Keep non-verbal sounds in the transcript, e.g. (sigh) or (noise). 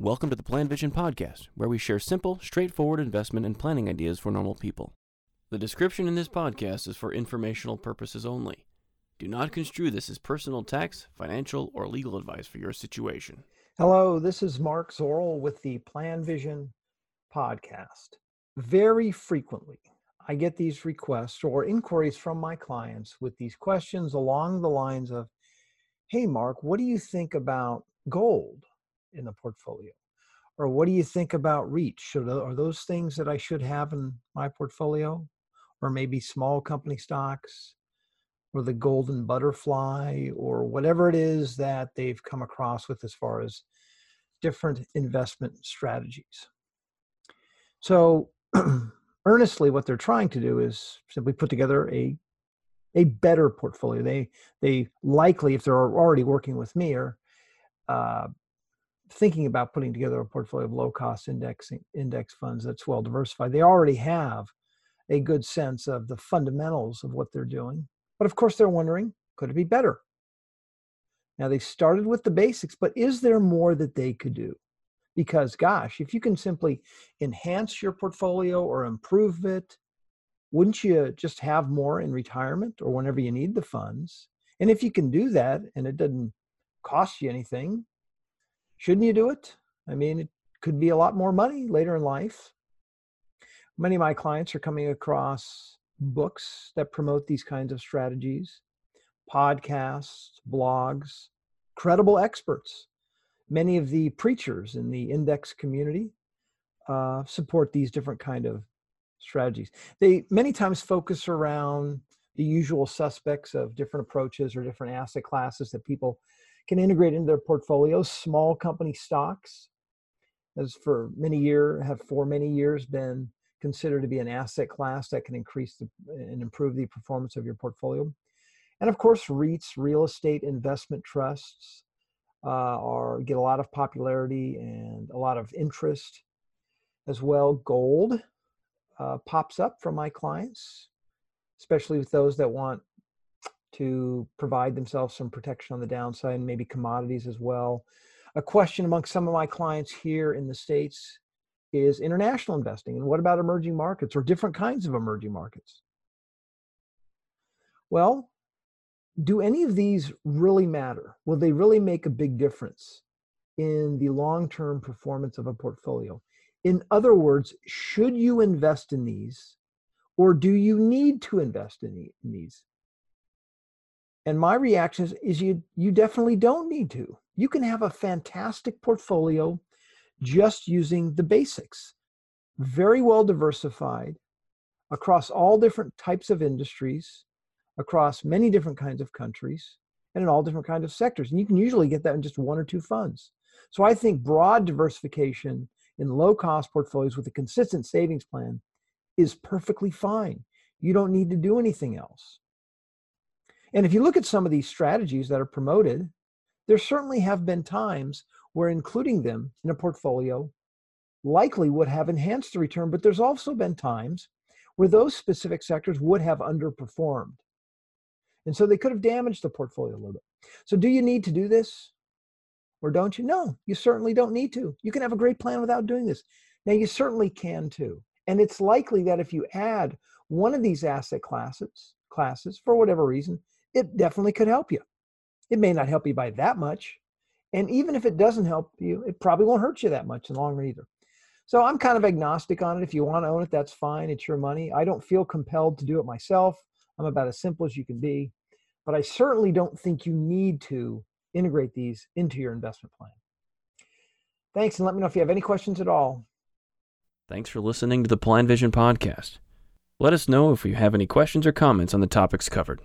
Welcome to the Plan Vision Podcast, where we share simple, straightforward investment and planning ideas for normal people. The description in this podcast is for informational purposes only. Do not construe this as personal tax, financial, or legal advice for your situation. Hello, this is Mark Zoril with the Plan Vision podcast. Very frequently, I get these requests or inquiries from my clients with these questions along the lines of Hey, Mark, what do you think about gold? In the portfolio? Or what do you think about REIT? Should are those things that I should have in my portfolio? Or maybe small company stocks or the golden butterfly or whatever it is that they've come across with as far as different investment strategies. So (clears throat) earnestly what they're trying to do is simply put together a a better portfolio. They they likely, if they're already working with me, are uh, thinking about putting together a portfolio of low cost indexing index funds that's well diversified they already have a good sense of the fundamentals of what they're doing but of course they're wondering could it be better? Now they started with the basics but is there more that they could do? Because gosh if you can simply enhance your portfolio or improve it wouldn't you just have more in retirement or whenever you need the funds? And if you can do that and it doesn't cost you anything Shouldn't you do it? I mean, it could be a lot more money later in life. Many of my clients are coming across books that promote these kinds of strategies, podcasts, blogs, credible experts. Many of the preachers in the index community uh, support these different kind of strategies. They many times focus around the usual suspects of different approaches or different asset classes that people can integrate into their portfolios small company stocks as for many year have for many years been considered to be an asset class that can increase the, and improve the performance of your portfolio. And of course REITs real estate investment trusts uh, are get a lot of popularity and a lot of interest. As well gold uh, pops up from my clients especially with those that want to provide themselves some protection on the downside and maybe commodities as well. A question among some of my clients here in the States is international investing. And what about emerging markets or different kinds of emerging markets? Well, do any of these really matter? Will they really make a big difference in the long term performance of a portfolio? In other words, should you invest in these or do you need to invest in these? And my reaction is, is you you definitely don't need to. You can have a fantastic portfolio just using the basics. Very well diversified across all different types of industries, across many different kinds of countries, and in all different kinds of sectors. And you can usually get that in just one or two funds. So I think broad diversification in low cost portfolios with a consistent savings plan is perfectly fine. You don't need to do anything else. And if you look at some of these strategies that are promoted, there certainly have been times where including them in a portfolio likely would have enhanced the return, but there's also been times where those specific sectors would have underperformed. And so they could have damaged the portfolio a little bit. So, do you need to do this or don't you? No, you certainly don't need to. You can have a great plan without doing this. Now, you certainly can too. And it's likely that if you add one of these asset classes, classes for whatever reason, it definitely could help you. It may not help you by that much. And even if it doesn't help you, it probably won't hurt you that much in the long run either. So I'm kind of agnostic on it. If you want to own it, that's fine. It's your money. I don't feel compelled to do it myself. I'm about as simple as you can be. But I certainly don't think you need to integrate these into your investment plan. Thanks, and let me know if you have any questions at all. Thanks for listening to the Plan Vision podcast. Let us know if you have any questions or comments on the topics covered.